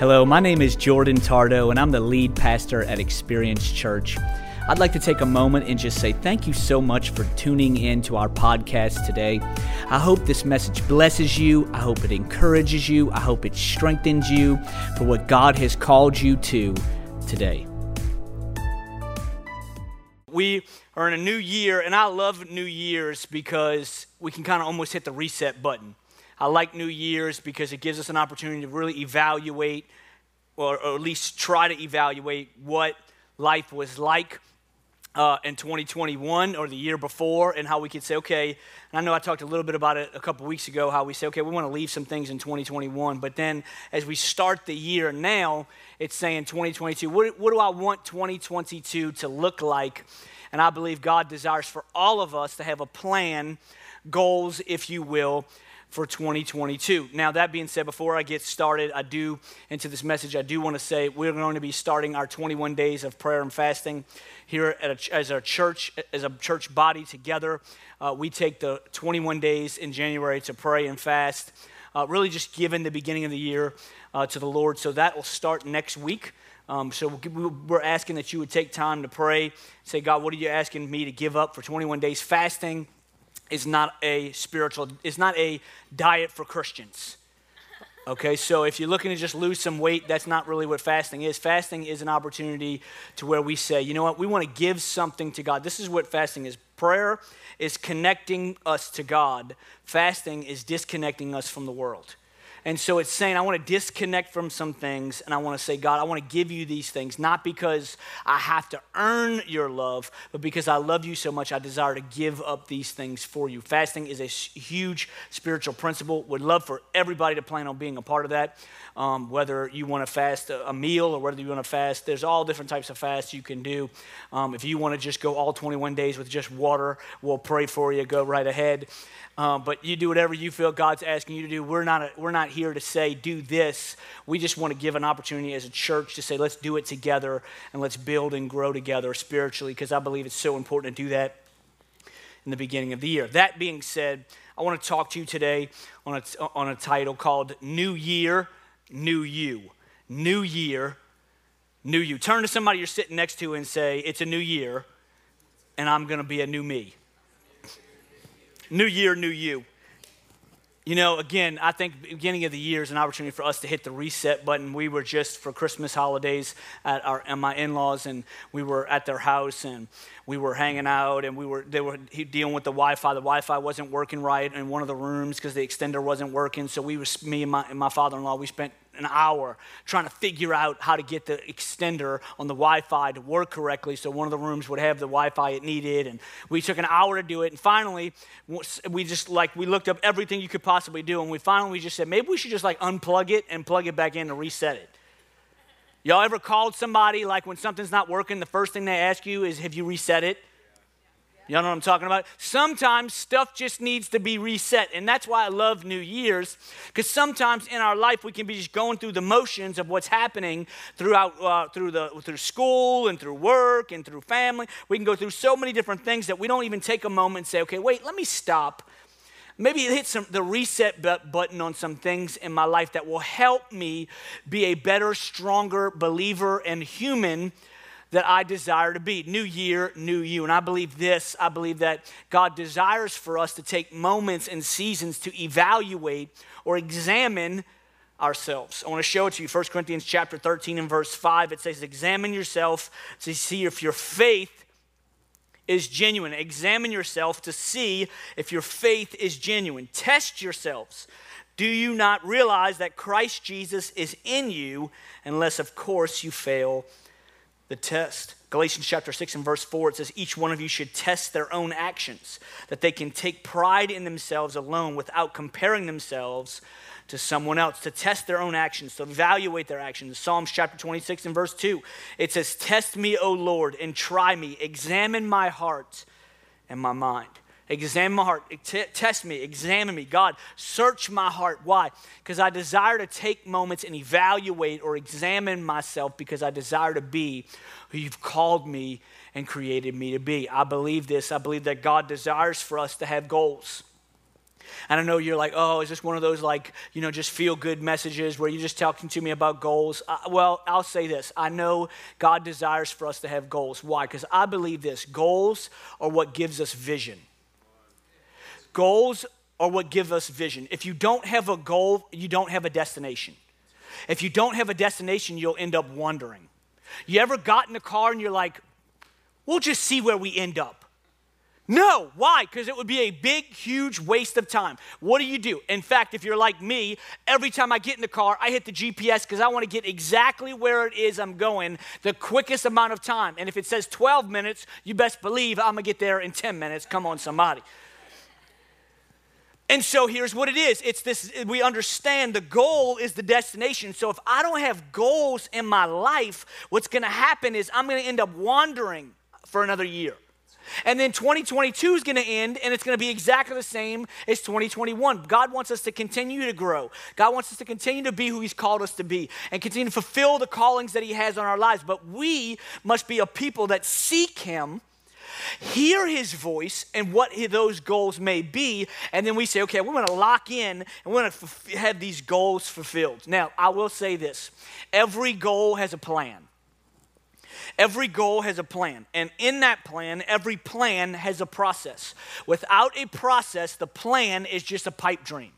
Hello, my name is Jordan Tardo, and I'm the lead pastor at Experience Church. I'd like to take a moment and just say thank you so much for tuning in to our podcast today. I hope this message blesses you. I hope it encourages you. I hope it strengthens you for what God has called you to today. We are in a new year, and I love New Year's because we can kind of almost hit the reset button. I like New Year's because it gives us an opportunity to really evaluate, or, or at least try to evaluate, what life was like uh, in 2021 or the year before, and how we could say, okay, and I know I talked a little bit about it a couple weeks ago, how we say, okay, we want to leave some things in 2021, but then as we start the year now, it's saying 2022, what, what do I want 2022 to look like? And I believe God desires for all of us to have a plan, goals, if you will, for 2022. Now, that being said, before I get started, I do, into this message, I do want to say we're going to be starting our 21 days of prayer and fasting here at a, as a church, as a church body together. Uh, we take the 21 days in January to pray and fast, uh, really just giving the beginning of the year uh, to the Lord. So that will start next week. Um, so we're asking that you would take time to pray. Say, God, what are you asking me to give up for 21 days fasting? Is not a spiritual, it's not a diet for Christians. Okay, so if you're looking to just lose some weight, that's not really what fasting is. Fasting is an opportunity to where we say, you know what, we want to give something to God. This is what fasting is. Prayer is connecting us to God, fasting is disconnecting us from the world. And so it's saying, I want to disconnect from some things and I want to say, God, I want to give you these things, not because I have to earn your love, but because I love you so much, I desire to give up these things for you. Fasting is a huge spiritual principle. Would love for everybody to plan on being a part of that. Um, whether you want to fast a, meal or whether you want to fast, there's all different types of fasts you can do. Um, if you want to just go all 21 days with just water, we'll pray for you. Go right ahead. Um, but you do whatever you feel God's asking you to do. We're not, a, we're not here to say, do this. We just want to give an opportunity as a church to say, let's do it together and let's build and grow together spiritually because I believe it's so important to do that in the beginning of the year. That being said, I want to talk to you today on a, on a title called New Year, New You. New Year, New You. Turn to somebody you're sitting next to and say, It's a new year, and I'm going to be a new me. New year, new you. You know, again, I think beginning of the year is an opportunity for us to hit the reset button. We were just for Christmas holidays at our at my in-laws, and we were at their house, and we were hanging out, and we were they were dealing with the Wi-Fi. The Wi-Fi wasn't working right in one of the rooms because the extender wasn't working. So we was me and my, and my father-in-law. We spent an hour trying to figure out how to get the extender on the Wi Fi to work correctly so one of the rooms would have the Wi Fi it needed. And we took an hour to do it. And finally, we just like, we looked up everything you could possibly do. And we finally we just said, maybe we should just like unplug it and plug it back in to reset it. Y'all ever called somebody like when something's not working, the first thing they ask you is, have you reset it? Y'all know what I'm talking about? Sometimes stuff just needs to be reset. And that's why I love New Year's, because sometimes in our life we can be just going through the motions of what's happening throughout uh, through the through school and through work and through family. We can go through so many different things that we don't even take a moment and say, okay, wait, let me stop. Maybe hit some, the reset button on some things in my life that will help me be a better, stronger believer and human that I desire to be. New year, new you. And I believe this I believe that God desires for us to take moments and seasons to evaluate or examine ourselves. I want to show it to you. 1 Corinthians chapter 13 and verse 5. It says, Examine yourself to see if your faith is genuine. Examine yourself to see if your faith is genuine. Test yourselves. Do you not realize that Christ Jesus is in you, unless, of course, you fail the test. Galatians chapter 6 and verse 4, it says, Each one of you should test their own actions, that they can take pride in themselves alone without comparing themselves to someone else, to test their own actions, to evaluate their actions. Psalms chapter 26 and verse 2, it says, Test me, O Lord, and try me, examine my heart and my mind. Examine my heart. T- test me. Examine me. God, search my heart. Why? Because I desire to take moments and evaluate or examine myself because I desire to be who you've called me and created me to be. I believe this. I believe that God desires for us to have goals. And I know you're like, oh, is this one of those like, you know, just feel good messages where you're just talking to me about goals? Uh, well, I'll say this. I know God desires for us to have goals. Why? Because I believe this goals are what gives us vision. Goals are what give us vision. If you don't have a goal, you don't have a destination. If you don't have a destination, you'll end up wandering. You ever got in a car and you're like, we'll just see where we end up? No. Why? Because it would be a big, huge waste of time. What do you do? In fact, if you're like me, every time I get in the car, I hit the GPS because I want to get exactly where it is I'm going the quickest amount of time. And if it says 12 minutes, you best believe I'm going to get there in 10 minutes. Come on, somebody. And so here's what it is it's this we understand the goal is the destination. So if I don't have goals in my life, what's going to happen is I'm going to end up wandering for another year. And then 2022 is going to end, and it's going to be exactly the same as 2021. God wants us to continue to grow. God wants us to continue to be who He's called us to be and continue to fulfill the callings that He has on our lives. But we must be a people that seek Him hear his voice and what those goals may be, and then we say, okay, we're going to lock in and we're going to have these goals fulfilled. Now, I will say this every goal has a plan. Every goal has a plan. And in that plan, every plan has a process. Without a process, the plan is just a pipe dream.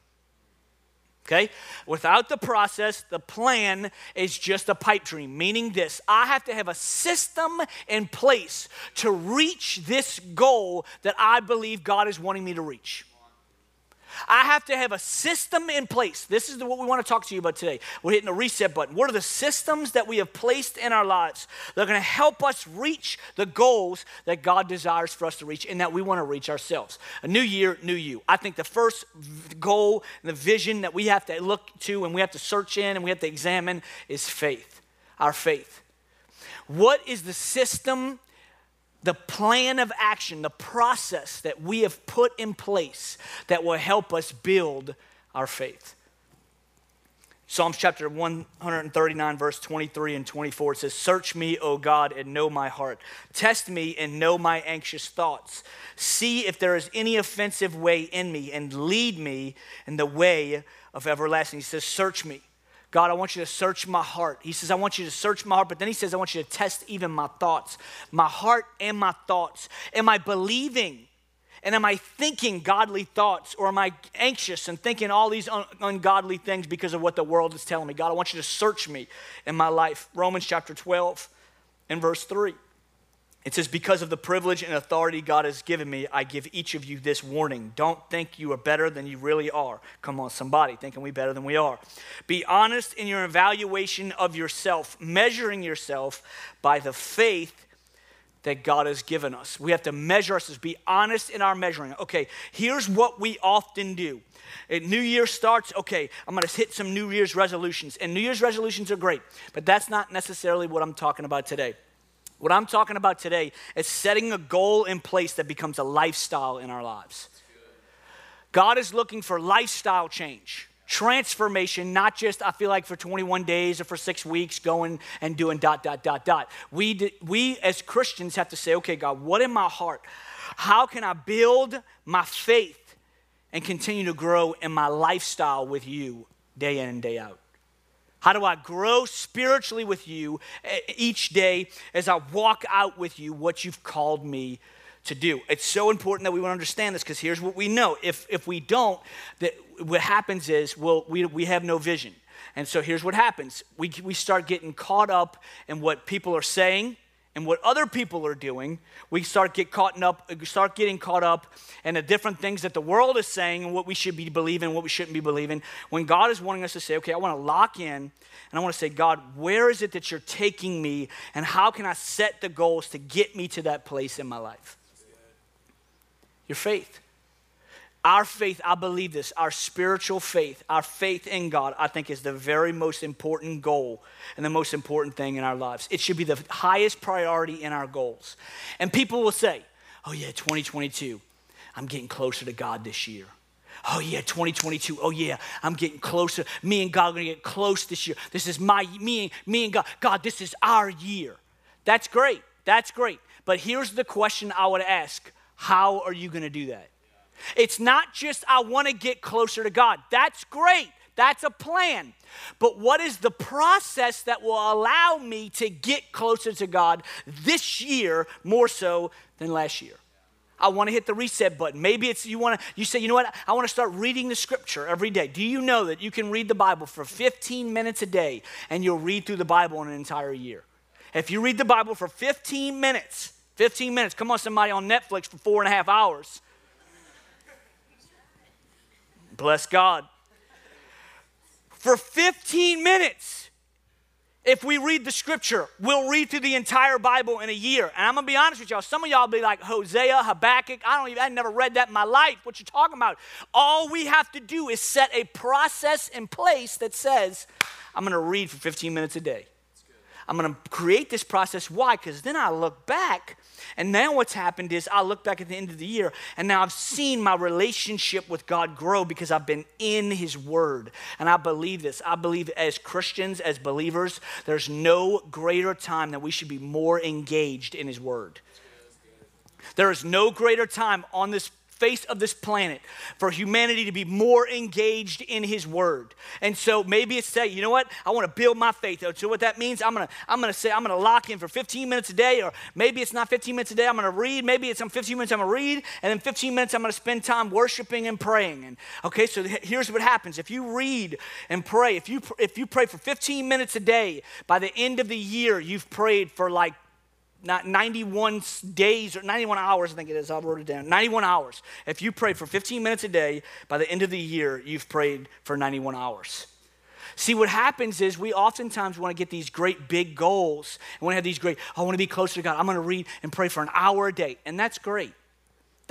Okay? Without the process, the plan is just a pipe dream, meaning this I have to have a system in place to reach this goal that I believe God is wanting me to reach. I have to have a system in place. This is what we want to talk to you about today. We're hitting the reset button. What are the systems that we have placed in our lives that are going to help us reach the goals that God desires for us to reach and that we want to reach ourselves? A new year, new you. I think the first goal and the vision that we have to look to and we have to search in and we have to examine is faith, our faith. What is the system the plan of action, the process that we have put in place that will help us build our faith. Psalms chapter 139, verse 23 and 24, it says, Search me, O God, and know my heart. Test me and know my anxious thoughts. See if there is any offensive way in me, and lead me in the way of everlasting. He says, Search me. God, I want you to search my heart. He says, I want you to search my heart, but then he says, I want you to test even my thoughts, my heart and my thoughts. Am I believing? And am I thinking godly thoughts or am I anxious and thinking all these un- ungodly things because of what the world is telling me? God, I want you to search me in my life. Romans chapter 12 and verse 3. It says, Because of the privilege and authority God has given me, I give each of you this warning. Don't think you are better than you really are. Come on, somebody thinking we better than we are. Be honest in your evaluation of yourself, measuring yourself by the faith that God has given us. We have to measure ourselves, be honest in our measuring. Okay, here's what we often do. New Year starts, okay, I'm gonna hit some New Year's resolutions. And New Year's resolutions are great, but that's not necessarily what I'm talking about today. What I'm talking about today is setting a goal in place that becomes a lifestyle in our lives. God is looking for lifestyle change, transformation, not just, I feel like, for 21 days or for six weeks going and doing dot, dot, dot, dot. We, we as Christians have to say, okay, God, what in my heart? How can I build my faith and continue to grow in my lifestyle with you day in and day out? How do I grow spiritually with you eh, each day as I walk out with you what you've called me to do? It's so important that we want to understand this because here's what we know. If, if we don't, that what happens is well, we, we have no vision. And so here's what happens we, we start getting caught up in what people are saying and what other people are doing, we start get caught up, start getting caught up in the different things that the world is saying and what we should be believing, what we shouldn't be believing. When God is wanting us to say, okay, I want to lock in and I want to say, God, where is it that you're taking me, and how can I set the goals to get me to that place in my life? Your faith. Our faith, I believe this, our spiritual faith, our faith in God, I think is the very most important goal and the most important thing in our lives. It should be the highest priority in our goals. And people will say, oh, yeah, 2022, I'm getting closer to God this year. Oh, yeah, 2022. Oh, yeah, I'm getting closer. Me and God are going to get close this year. This is my, me, me and God. God, this is our year. That's great. That's great. But here's the question I would ask How are you going to do that? It's not just, I want to get closer to God. That's great. That's a plan. But what is the process that will allow me to get closer to God this year more so than last year? I want to hit the reset button. Maybe it's you want to you say, "You know what? I want to start reading the scripture every day." Do you know that you can read the Bible for 15 minutes a day and you'll read through the Bible in an entire year? If you read the Bible for 15 minutes, 15 minutes, come on somebody on Netflix for four and a half hours. Bless God. For 15 minutes, if we read the scripture, we'll read through the entire Bible in a year. And I'm gonna be honest with y'all, some of y'all be like Hosea, Habakkuk. I don't even, I never read that in my life. What you talking about? All we have to do is set a process in place that says, I'm gonna read for 15 minutes a day. I'm to create this process. Why? Because then I look back, and now what's happened is I look back at the end of the year, and now I've seen my relationship with God grow because I've been in His Word. And I believe this. I believe as Christians, as believers, there's no greater time that we should be more engaged in His Word. There is no greater time on this face of this planet for humanity to be more engaged in his word. And so maybe it's say, you know what? I want to build my faith. So what that means, I'm gonna I'm gonna say I'm gonna lock in for 15 minutes a day, or maybe it's not 15 minutes a day, I'm gonna read, maybe it's some 15 minutes I'm gonna read, and then 15 minutes I'm gonna spend time worshiping and praying. And okay, so here's what happens. If you read and pray, if you if you pray for 15 minutes a day, by the end of the year, you've prayed for like not 91 days or 91 hours, I think it is. I wrote it down. 91 hours. If you pray for 15 minutes a day, by the end of the year, you've prayed for 91 hours. See, what happens is we oftentimes want to get these great big goals and want to have these great, I want to be closer to God. I'm going to read and pray for an hour a day. And that's great.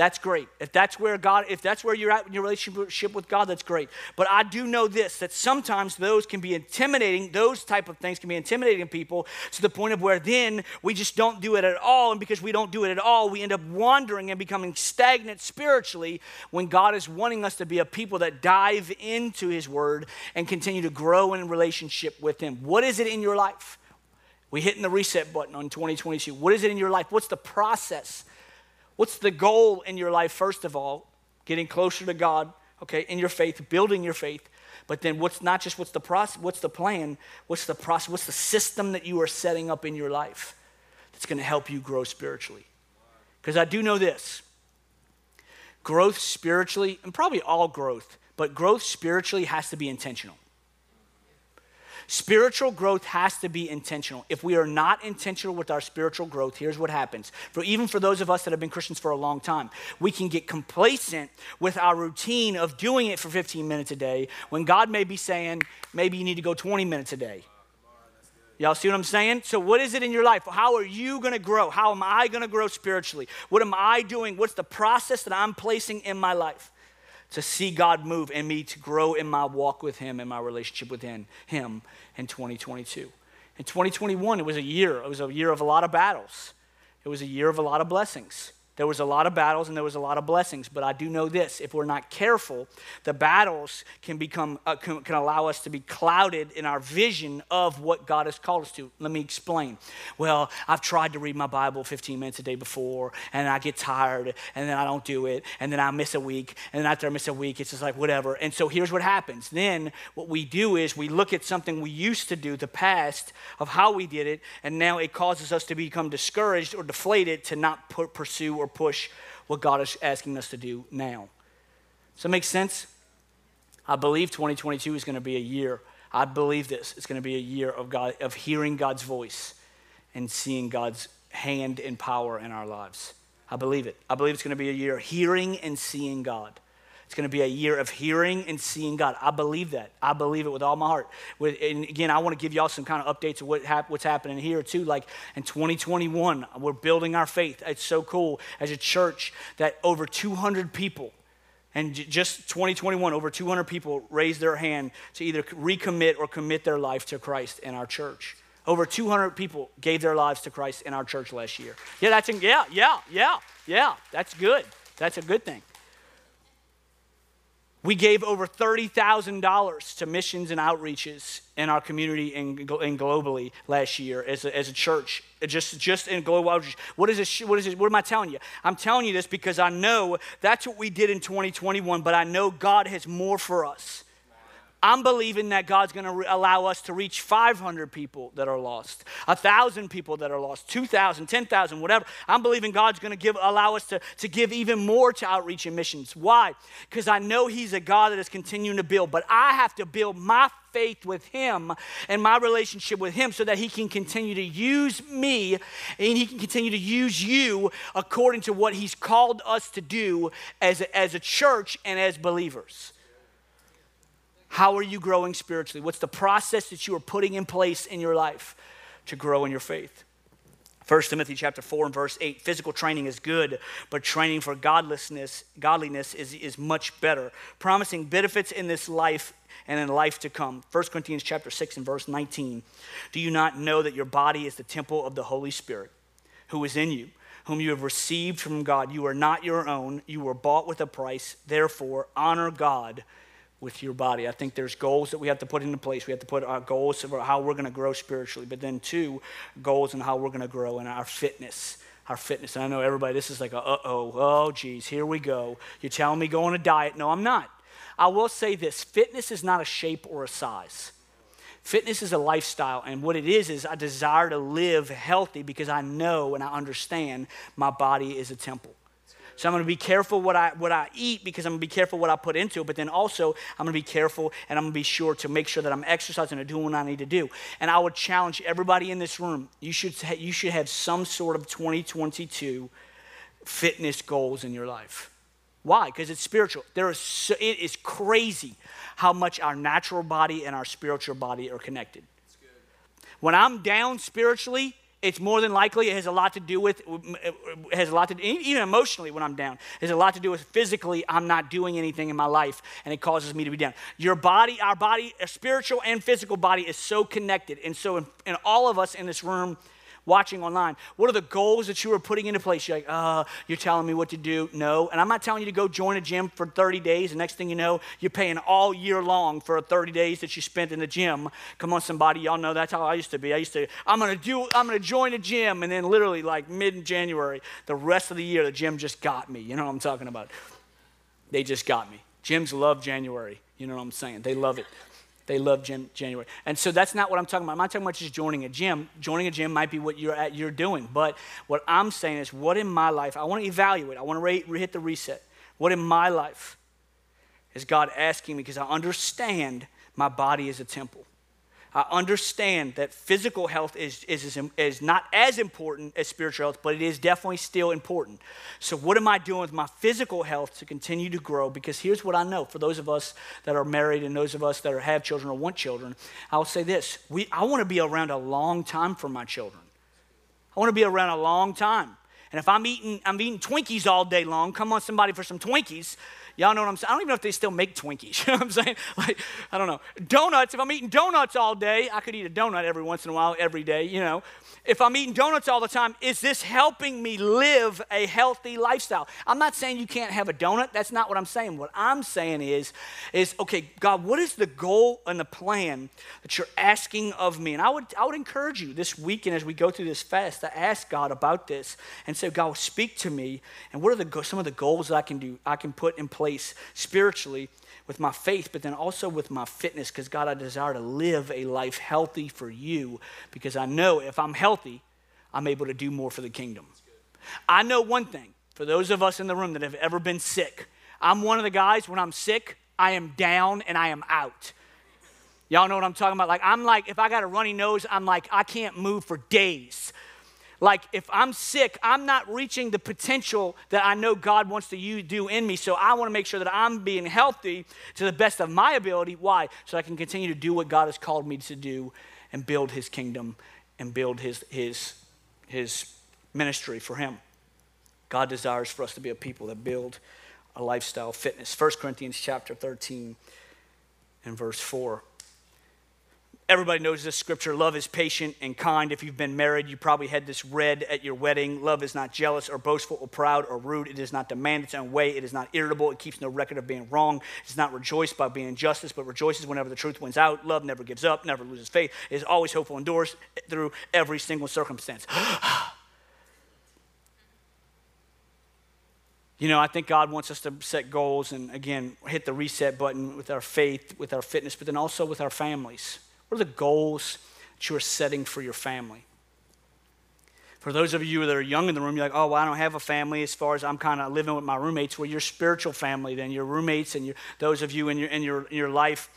That's great. If that's where God, if that's where you're at in your relationship with God, that's great. But I do know this that sometimes those can be intimidating, those type of things can be intimidating people to the point of where then we just don't do it at all. And because we don't do it at all, we end up wandering and becoming stagnant spiritually when God is wanting us to be a people that dive into His Word and continue to grow in relationship with Him. What is it in your life? We hitting the reset button on 2022. What is it in your life? What's the process? What's the goal in your life, first of all? Getting closer to God, okay, in your faith, building your faith. But then what's not just what's the process, what's the plan, what's the process, what's the system that you are setting up in your life that's to help you grow spiritually? Because I do know this growth spiritually, and probably all growth, but growth spiritually has to be intentional. Spiritual growth has to be intentional. If we are not intentional with our spiritual growth, here's what happens. For even for those of us that have been Christians for a long time, we can get complacent with our routine of doing it for 15 minutes a day when God may be saying, maybe you need to go 20 minutes a day. Y'all see what I'm saying? So, what is it in your life? How are you going to grow? How am I going to grow spiritually? What am I doing? What's the process that I'm placing in my life? To see God move and me to grow in my walk with Him and my relationship with Him in 2022. In 2021, it was a year. It was a year of a lot of battles. It was a year of a lot of blessings. There was a lot of battles and there was a lot of blessings, but I do know this: if we're not careful, the battles can become uh, can, can, allow us to be clouded in our vision of what God has called us to. Let me explain. Well, I've tried to read my Bible 15 minutes a day before, and I get tired, and then I don't do it, and then I miss a week, and then after I miss a week, it's just like whatever. And so here's what happens. Then what we do is we look at something we used to do, the past of how we did it, and now it causes us to become discouraged or deflated to not pursue or push what God is asking us to do now. Does that make sense? I believe 2022 is going to be a year. I believe this. It's going to be a year of God of hearing God's voice and seeing God's hand and power in our lives. I believe it. I believe it's going to be a year hearing and seeing God. It's going to be a year of hearing and seeing God. I believe that. I believe it with all my heart. And again, I want to give y'all some kind of updates of what hap- what's happening here too. Like in 2021, we're building our faith. It's so cool as a church that over 200 people and just 2021, over 200 people raised their hand to either recommit or commit their life to Christ in our church. Over 200 people gave their lives to Christ in our church last year. Yeah, that's yeah, yeah, yeah, yeah. That's good. That's a good thing. We gave over $30,000 to missions and outreaches in our community and, globally last year as a, as a church, just, just in global outreach. What is, this, what is this? What am I telling you? I'm telling you this because I know that's what we did in 2021, but I know God has more for us. I'm believing that God's going to re- allow us to reach 500 people that are lost, 1,000 people that are lost, 2,000, 10,000, whatever. I'm believing God's going to give allow us to, to give even more to outreach and missions. Why? Because I know He's a God that is continuing to build, but I have to build my faith with Him and my relationship with Him so that He can continue to use me and He can continue to use you according to what He's called us to do as a, as a church and as believers. How are you growing spiritually? What's the process that you are putting in place in your life to grow in your faith? 1 Timothy chapter 4 and verse 8 physical training is good but training for godlessness godliness is, is much better. Promising benefits in this life and in life to come. 1 corinthians chapter 6 and verse 19 do you not know that your body is the temple of the holy spirit who is in you whom you have received from god? You are not your own. You were bought with a price. Therefore honor god with your body. I think there's goals that we have to put into place. We have to put our goals of how we're going to grow spiritually, but then two goals on how we're going to grow in our fitness. Our fitness. And I know everybody, this is like a uh oh, oh geez, here we go. You're telling me go on a diet? No, I'm not. I will say this fitness is not a shape or a size. Fitness is a lifestyle, and what it is is I desire to live healthy because I know and I understand my body is a temple. So I'm going to be careful what I, what I eat because I'm going to be careful what I put into it. But then also, I'm going to be careful and I'm going to be sure to make sure that I'm exercising and doing what I need to do. And I would challenge everybody in this room you should, ha- you should have some sort of 2022 fitness goals in your life. Why? Because it's spiritual. There is so, it is crazy how much our natural body and our spiritual body are connected. When I'm down spiritually, it's more than likely it has a lot to do with it has a lot to do, even emotionally when i'm down it has a lot to do with physically i'm not doing anything in my life and it causes me to be down. Your body our body a spiritual and physical body is so connected and so in, in all of us in this room watching online, what are the goals that you are putting into place? You're like, uh, you're telling me what to do. No. And I'm not telling you to go join a gym for 30 days. The next thing you know, you're paying all year long for 30 days that you spent in the gym. Come on, somebody, y'all know that's how I used to be. I used to, I'm gonna do, I'm gonna join a gym, and then literally like mid-January, the rest of the year, the gym just got me. You know what I'm talking about? They just got me. Gyms love January. You know what I'm saying? They love it. They love gym, January. And so that's not what I'm talking about. I'm not talking about just joining a gym. Joining a gym might be what you're at, you're doing. But what I'm saying is, what in my life, I want to evaluate, I want to re- hit the reset. What in my life is God asking me because I understand my body is a temple. I understand that physical health is, is, is not as important as spiritual health, but it is definitely still important. So, what am I doing with my physical health to continue to grow? Because here's what I know for those of us that are married and those of us that are, have children or want children, I'll say this we, I want to be around a long time for my children. I want to be around a long time. And if I'm eating, I'm eating Twinkies all day long, come on, somebody for some Twinkies. Y'all know what I'm saying? I don't even know if they still make Twinkies. You know what I'm saying? Like, I don't know. Donuts, if I'm eating donuts all day, I could eat a donut every once in a while, every day, you know if I'm eating donuts all the time, is this helping me live a healthy lifestyle? I'm not saying you can't have a donut. That's not what I'm saying. What I'm saying is, is okay, God, what is the goal and the plan that you're asking of me? And I would, I would encourage you this weekend as we go through this fast to ask God about this and say, God, speak to me. And what are the, some of the goals that I can do, I can put in place spiritually with my faith, but then also with my fitness, because God, I desire to live a life healthy for you, because I know if I'm healthy, I'm able to do more for the kingdom. I know one thing for those of us in the room that have ever been sick, I'm one of the guys, when I'm sick, I am down and I am out. Y'all know what I'm talking about? Like, I'm like, if I got a runny nose, I'm like, I can't move for days. Like, if I'm sick, I'm not reaching the potential that I know God wants to do in me. So I want to make sure that I'm being healthy to the best of my ability. Why? So I can continue to do what God has called me to do and build his kingdom and build his, his, his ministry for him. God desires for us to be a people that build a lifestyle fitness. 1 Corinthians chapter 13 and verse 4. Everybody knows this scripture love is patient and kind. If you've been married, you probably had this read at your wedding. Love is not jealous or boastful or proud or rude. It does not demand its own way. It is not irritable. It keeps no record of being wrong. It does not rejoice by being injustice, but rejoices whenever the truth wins out. Love never gives up, never loses faith. It is always hopeful, and endures through every single circumstance. You know, I think God wants us to set goals and, again, hit the reset button with our faith, with our fitness, but then also with our families. What are the goals that you are setting for your family? For those of you that are young in the room, you're like, oh, well, I don't have a family as far as I'm kind of living with my roommates. Well, your spiritual family, then your roommates and your, those of you in your, in, your, in your life.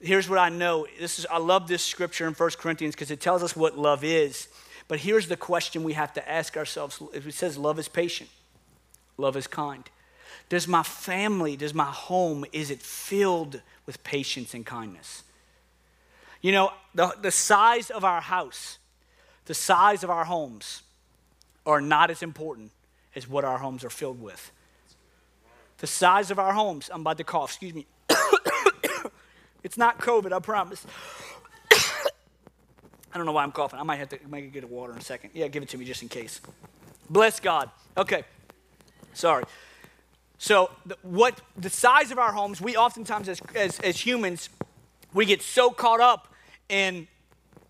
Here's what I know. This is, I love this scripture in 1 Corinthians because it tells us what love is. But here's the question we have to ask ourselves. It says love is patient. Love is kind. Does my family, does my home, is it filled with patience and kindness? You know, the, the size of our house, the size of our homes are not as important as what our homes are filled with. The size of our homes, I'm about to cough, excuse me. it's not COVID, I promise. I don't know why I'm coughing. I might have to make a get of water in a second. Yeah, give it to me just in case. Bless God. Okay. Sorry. So, the, what the size of our homes, we oftentimes as, as, as humans, we get so caught up in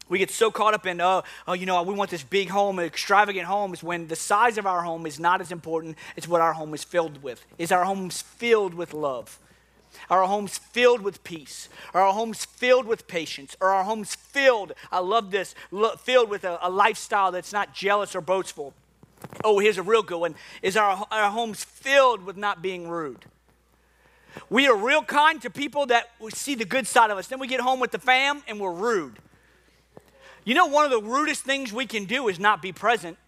we get so caught up in, oh, oh, you know, we want this big home, extravagant homes, when the size of our home is not as important as what our home is filled with. Is our homes filled with love? Are our homes filled with peace? Are our homes filled with patience? Are our homes filled, I love this, filled with a, a lifestyle that's not jealous or boastful? Oh, here's a real good one. Is our, our homes filled with not being rude? We are real kind to people that we see the good side of us. Then we get home with the fam and we're rude. You know, one of the rudest things we can do is not be present.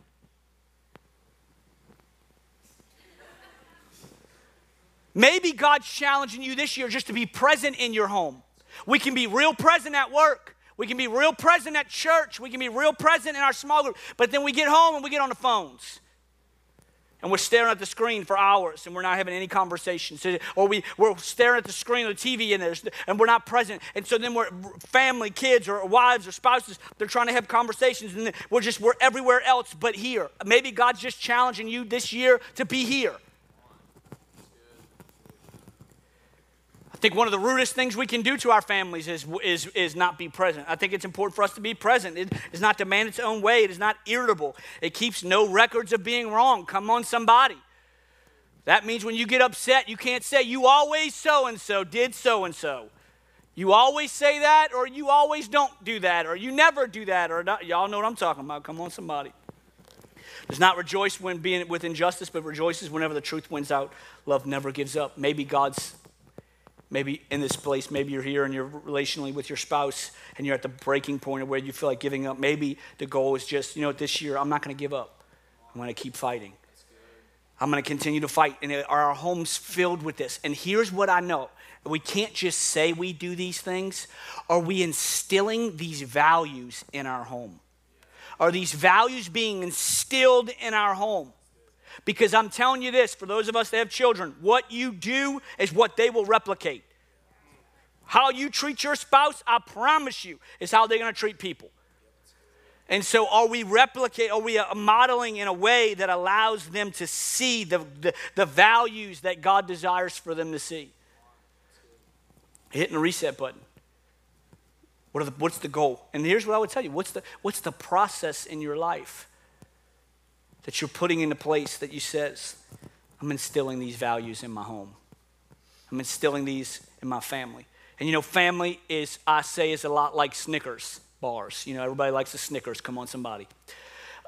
Maybe God's challenging you this year just to be present in your home. We can be real present at work. We can be real present at church. We can be real present in our small group. But then we get home and we get on the phones. And we're staring at the screen for hours and we're not having any conversations. Or we, we're staring at the screen of the TV and, there's, and we're not present. And so then we're family, kids, or wives or spouses, they're trying to have conversations and we're just, we're everywhere else but here. Maybe God's just challenging you this year to be here. I think one of the rudest things we can do to our families is, is, is not be present. I think it's important for us to be present. It does not demand its own way, it is not irritable. It keeps no records of being wrong. Come on, somebody. That means when you get upset, you can't say, You always so and so did so and so. You always say that, or you always don't do that, or you never do that, or not. Y'all know what I'm talking about. Come on, somebody. Does not rejoice when being with injustice, but rejoices whenever the truth wins out. Love never gives up. Maybe God's maybe in this place, maybe you're here and you're relationally with your spouse and you're at the breaking point of where you feel like giving up. Maybe the goal is just, you know, this year I'm not going to give up. I'm going to keep fighting. I'm going to continue to fight. And are our homes filled with this? And here's what I know we can't just say we do these things. Are we instilling these values in our home? Are these values being instilled in our home? Because I'm telling you this for those of us that have children, what you do is what they will replicate. How you treat your spouse, I promise you, is how they're going to treat people. And so, are we replicate? Are we uh, modeling in a way that allows them to see the, the, the values that God desires for them to see? Hitting the reset button. What the, what's the goal? And here's what I would tell you what's the, what's the process in your life? That you're putting into place that you says, I'm instilling these values in my home. I'm instilling these in my family. And you know, family is, I say, is a lot like Snickers bars. You know, everybody likes the Snickers. Come on, somebody.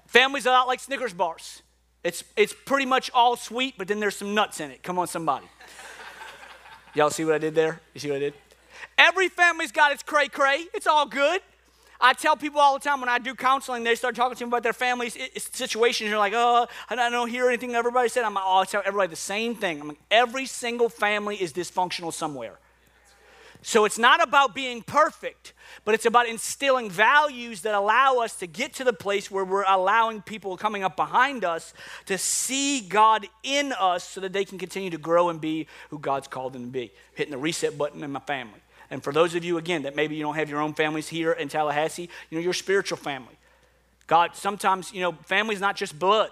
Family's a lot like Snickers bars. It's, it's pretty much all sweet, but then there's some nuts in it. Come on, somebody. Y'all see what I did there? You see what I did? Every family's got its cray cray. It's all good. I tell people all the time when I do counseling, they start talking to me about their families situations. You're like, oh, I don't hear anything everybody said. I'm like, oh, I tell everybody the same thing. I'm like, every single family is dysfunctional somewhere. So it's not about being perfect, but it's about instilling values that allow us to get to the place where we're allowing people coming up behind us to see God in us so that they can continue to grow and be who God's called them to be. Hitting the reset button in my family. And for those of you, again, that maybe you don't have your own families here in Tallahassee, you know, your spiritual family. God, sometimes, you know, family's not just blood.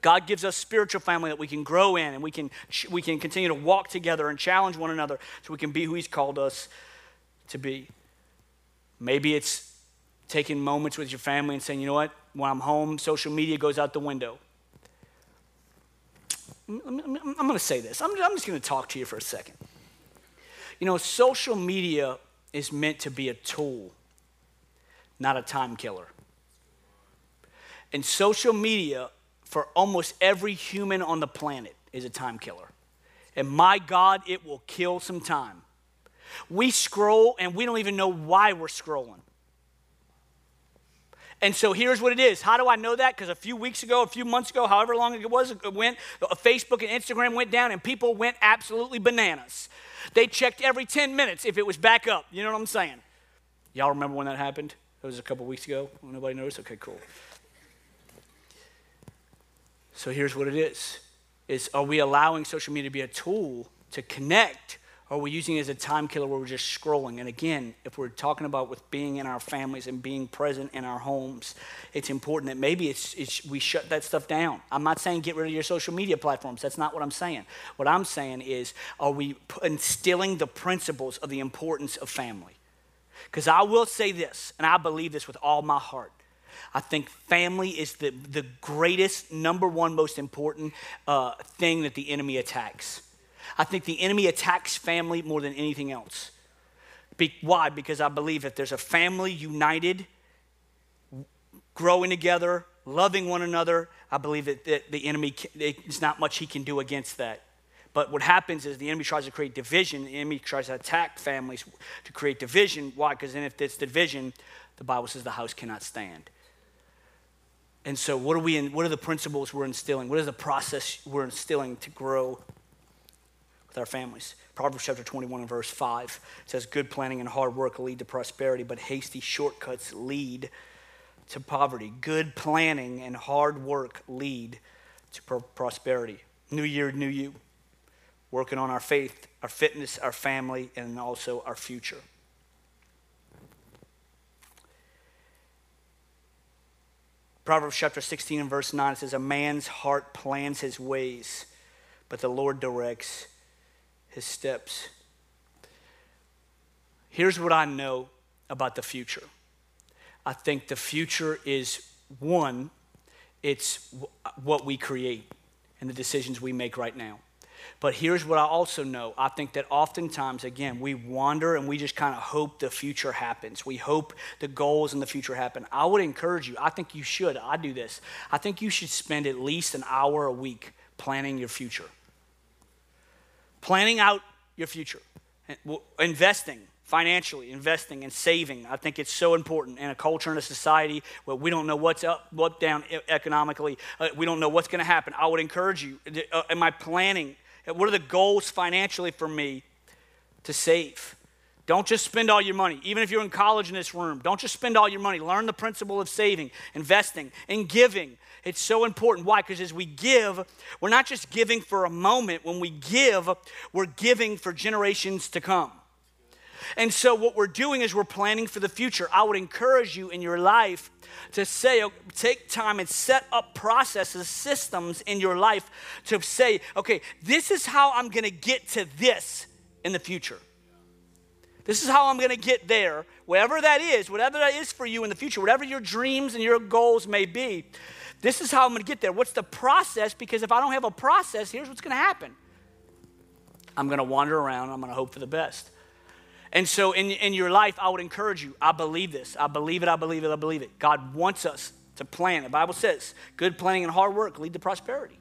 God gives us spiritual family that we can grow in and we can, we can continue to walk together and challenge one another so we can be who He's called us to be. Maybe it's taking moments with your family and saying, you know what, when I'm home, social media goes out the window. I'm, going to say this. I'm, I'm just going to talk to you for a second. You know, social media is meant to be a tool, not a time killer. And social media, for almost every human on the planet, is a time killer. And my God, it will kill some time. We scroll and we don't even know why we're scrolling. And so here's what it is. How do I know that? Because a few weeks ago, a few months ago, however long it was, it went, Facebook and Instagram went down and people went absolutely bananas. They checked every 10 minutes if it was back up. You know what I'm saying? Y'all remember when that happened? It was a couple weeks ago. Nobody noticed? Okay, cool. So here's what it is. Is are we allowing social media to be a tool to connect or are we using it as a time killer where we're just scrolling? And again, if we're talking about with being in our families and being present in our homes, it's important that maybe it's, it's, we shut that stuff down. I'm not saying get rid of your social media platforms. That's not what I'm saying. What I'm saying is, are we instilling the principles of the importance of family? Because I will say this, and I believe this with all my heart. I think family is the, the greatest, number one, most important uh, thing that the enemy attacks. I think the enemy attacks family more than anything else. Be, why? Because I believe if there's a family united, growing together, loving one another, I believe that, that the enemy, there's not much he can do against that. But what happens is the enemy tries to create division. The enemy tries to attack families to create division. Why? Because then if it's division, the Bible says the house cannot stand. And so, what are we? In, what are the principles we're instilling? What is the process we're instilling to grow with our families. Proverbs chapter 21 and verse 5 says, Good planning and hard work lead to prosperity, but hasty shortcuts lead to poverty. Good planning and hard work lead to pro- prosperity. New year, new you. Working on our faith, our fitness, our family, and also our future. Proverbs chapter 16 and verse 9 says, A man's heart plans his ways, but the Lord directs his steps. Here's what I know about the future I think the future is one, it's what we create and the decisions we make right now. But here's what I also know. I think that oftentimes, again, we wander and we just kind of hope the future happens. We hope the goals in the future happen. I would encourage you, I think you should. I do this. I think you should spend at least an hour a week planning your future planning out your future, investing financially, investing and saving. I think it's so important in a culture and a society where we don't know what's up, what down economically. Uh, we don't know what's going to happen. I would encourage you. Uh, am I planning? What are the goals financially for me to save? Don't just spend all your money. Even if you're in college in this room, don't just spend all your money. Learn the principle of saving, investing, and giving. It's so important. Why? Because as we give, we're not just giving for a moment. When we give, we're giving for generations to come. And so, what we're doing is we're planning for the future. I would encourage you in your life to say, take time and set up processes, systems in your life to say, okay, this is how I'm going to get to this in the future. This is how I'm going to get there, whatever that is, whatever that is for you in the future, whatever your dreams and your goals may be. This is how I'm going to get there. What's the process? Because if I don't have a process, here's what's going to happen I'm going to wander around, I'm going to hope for the best. And so in, in your life, I would encourage you. I believe this. I believe it. I believe it. I believe it. God wants us to plan. The Bible says good planning and hard work lead to prosperity.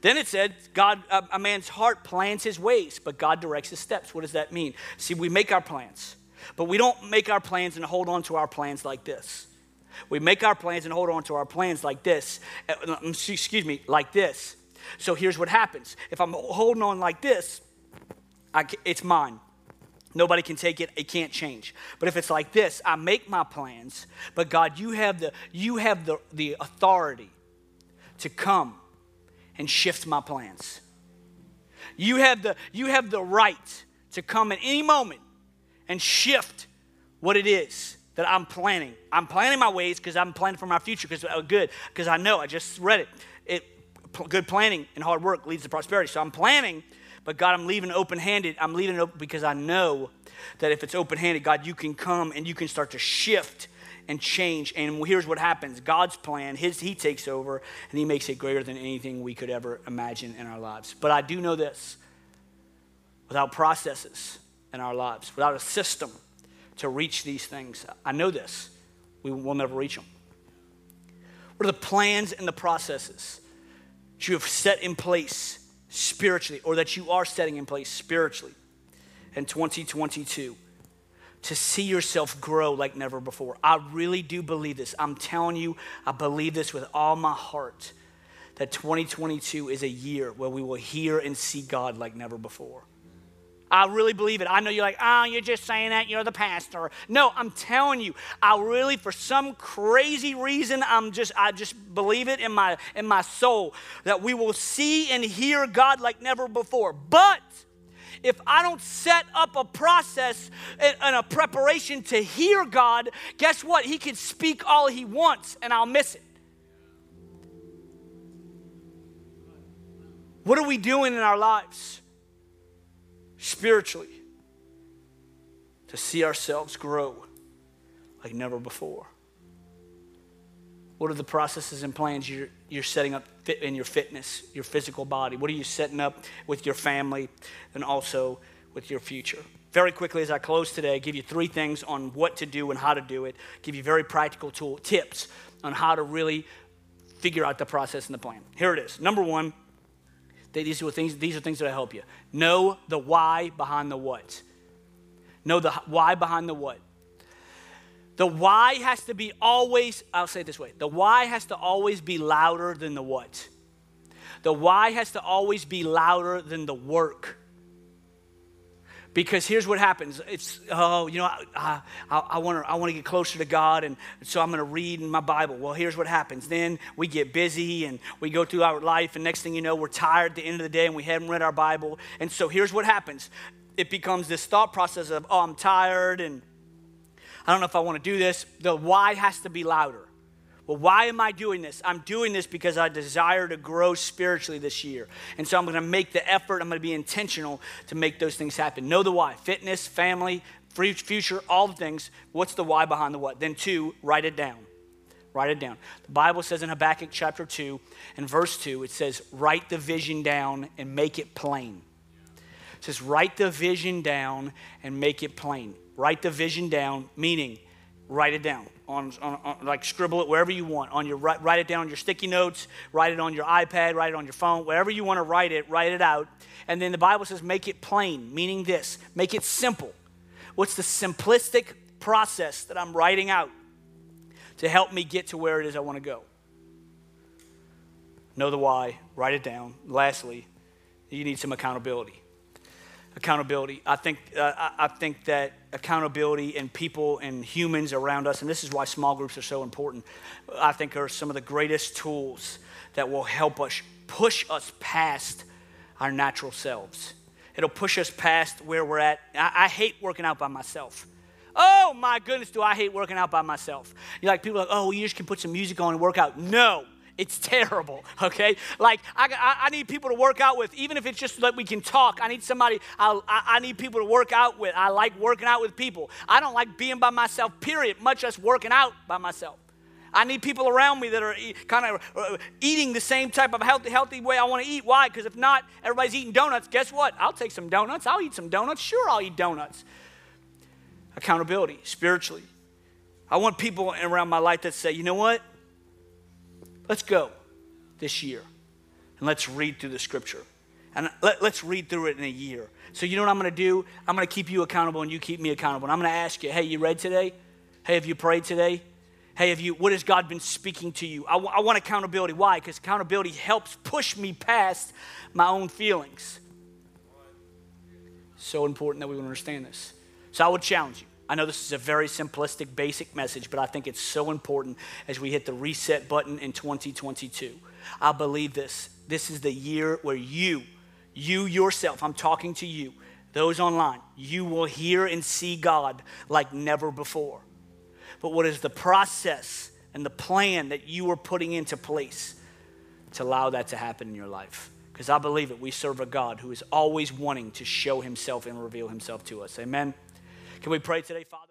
Then it said, God, a man's heart plans his ways, but God directs his steps. What does that mean? See, we make our plans, but we don't make our plans and hold on to our plans like this. We make our plans and hold on to our plans like this. Uh, excuse me, like this. So here's what happens. If I'm holding on like this, I, it's mine. Nobody can take it. It can't change. But if it's like this, I make my plans, but God, you have the you have the, the authority to come and shift my plans. You have the you have the right to come at any moment and shift what it is that I'm planning. I'm planning my ways because I'm planning for my future because oh, uh, good because I know I just read it. It good planning and hard work leads to prosperity. So I'm planning, but God, I'm leaving open-handed. I'm leaving it open because I know that if it's open-handed, God, you can come and you can start to shift and change. And here's what happens: God's plan, His He takes over and He makes it greater than anything we could ever imagine in our lives. But I do know this: without processes in our lives, without a system to reach these things, I know this: we will never reach them. What are the plans and the processes that you have set in place spiritually, or that you are setting in place spiritually in 2022? to see yourself grow like never before. I really do believe this. I'm telling you, I believe this with all my heart that 2022 is a year where we will hear and see God like never before. I really believe it. I know you're like, oh, you're just saying that, you're the pastor. No, I'm telling you, I really, for some crazy reason, I'm just, I just believe it in my in my soul that we will see and hear God like never before. But if I don't set up a process and a preparation to hear God, guess what? He can speak all he wants and I'll miss it. What are we doing in our lives spiritually to see ourselves grow like never before? What are the processes and plans you're, you're setting up in your fitness, your physical body? What are you setting up with your family and also with your future? Very quickly, as I close today, I give you three things on what to do and how to do it. Give you very practical tool tips on how to really figure out the process and the plan. Here it is. Number one, these are things. These are things that help you. Know the why behind the what. Know the why behind the what. The why has to be always, I'll say it this way the why has to always be louder than the what. The why has to always be louder than the work. Because here's what happens. It's, oh, you know, I, I, want to I wanna get closer to God, and so I'm going to read in my Bible. Well, here's what happens. Then we get busy and we go through our life, and next thing you know, we're tired at the end of the day and we haven't read our Bible. And so here's what happens it becomes this thought process of, oh, I'm tired, and I don't know if I want to do this. The why has to be louder. Well, why am I doing this? I'm doing this because I desire to grow spiritually this year. And so I'm going to make the effort, I'm going to be intentional to make those things happen. Know the why fitness, family, future, all the things. What's the why behind the what? Then, two, write it down. Write it down. The Bible says in Habakkuk chapter 2 and verse 2, it says, Write the vision down and make it plain. It says, Write the vision down and make it plain write the vision down, meaning write it down. On, on, on, like scribble it wherever you want. On your write, write it down on your sticky notes write it on your ipad write it on your phone wherever you want to write it write it out. And then the bible says make it plain meaning this make it simple. What's the simplistic process that i'm writing out to help me get to where it is i want to go? Know the why write it down. Lastly you need some accountability accountability. I think, uh, I think that accountability and people and humans around us, and this is why small groups are so important, I think are some of the greatest tools that will help us push us past our natural selves. It'll push us past where we're at. I, I hate working out by myself. Oh my goodness, do I hate working out by myself? You're like, people are like, oh, you just can put some music on and work out. No, it's terrible, okay? Like, I, I, I, need people to work out with, even if it's just that we can talk. I need somebody, I, I need people to work out with. I like working out with people. I don't like being by myself, period, much less working out by myself. I need people around me that are kind of uh, eating the same type of healthy, healthy way I want to eat. Why? Because if not, everybody's eating donuts. Guess what? I'll take some donuts. I'll eat some donuts. Sure, I'll eat donuts. Accountability, spiritually. I want people around my life that say, you know what? Let's go this year and let's read through the scripture. And let, us read through it in a year. So, you know what I'm going to do? I'm going to keep you accountable and you keep me accountable. And I'm going to ask you, hey, you read today? Hey, have you prayed today? Hey, have you, what has God been speaking to you? I, w- I want accountability. Why? Because accountability helps push me past my own feelings. So important that we understand this. So I would challenge you I know this is a very simplistic, basic message, but I think it's so important as we hit the reset button in 2022. I believe this. This is the year where you, you yourself, I'm talking to you, those online, you will hear and see God like never before. But what is the process and the plan that you are putting into place to allow that to happen in your life? Because I believe it. We serve a God who is always wanting to show himself and reveal himself to us. Amen. Can we pray today, Father?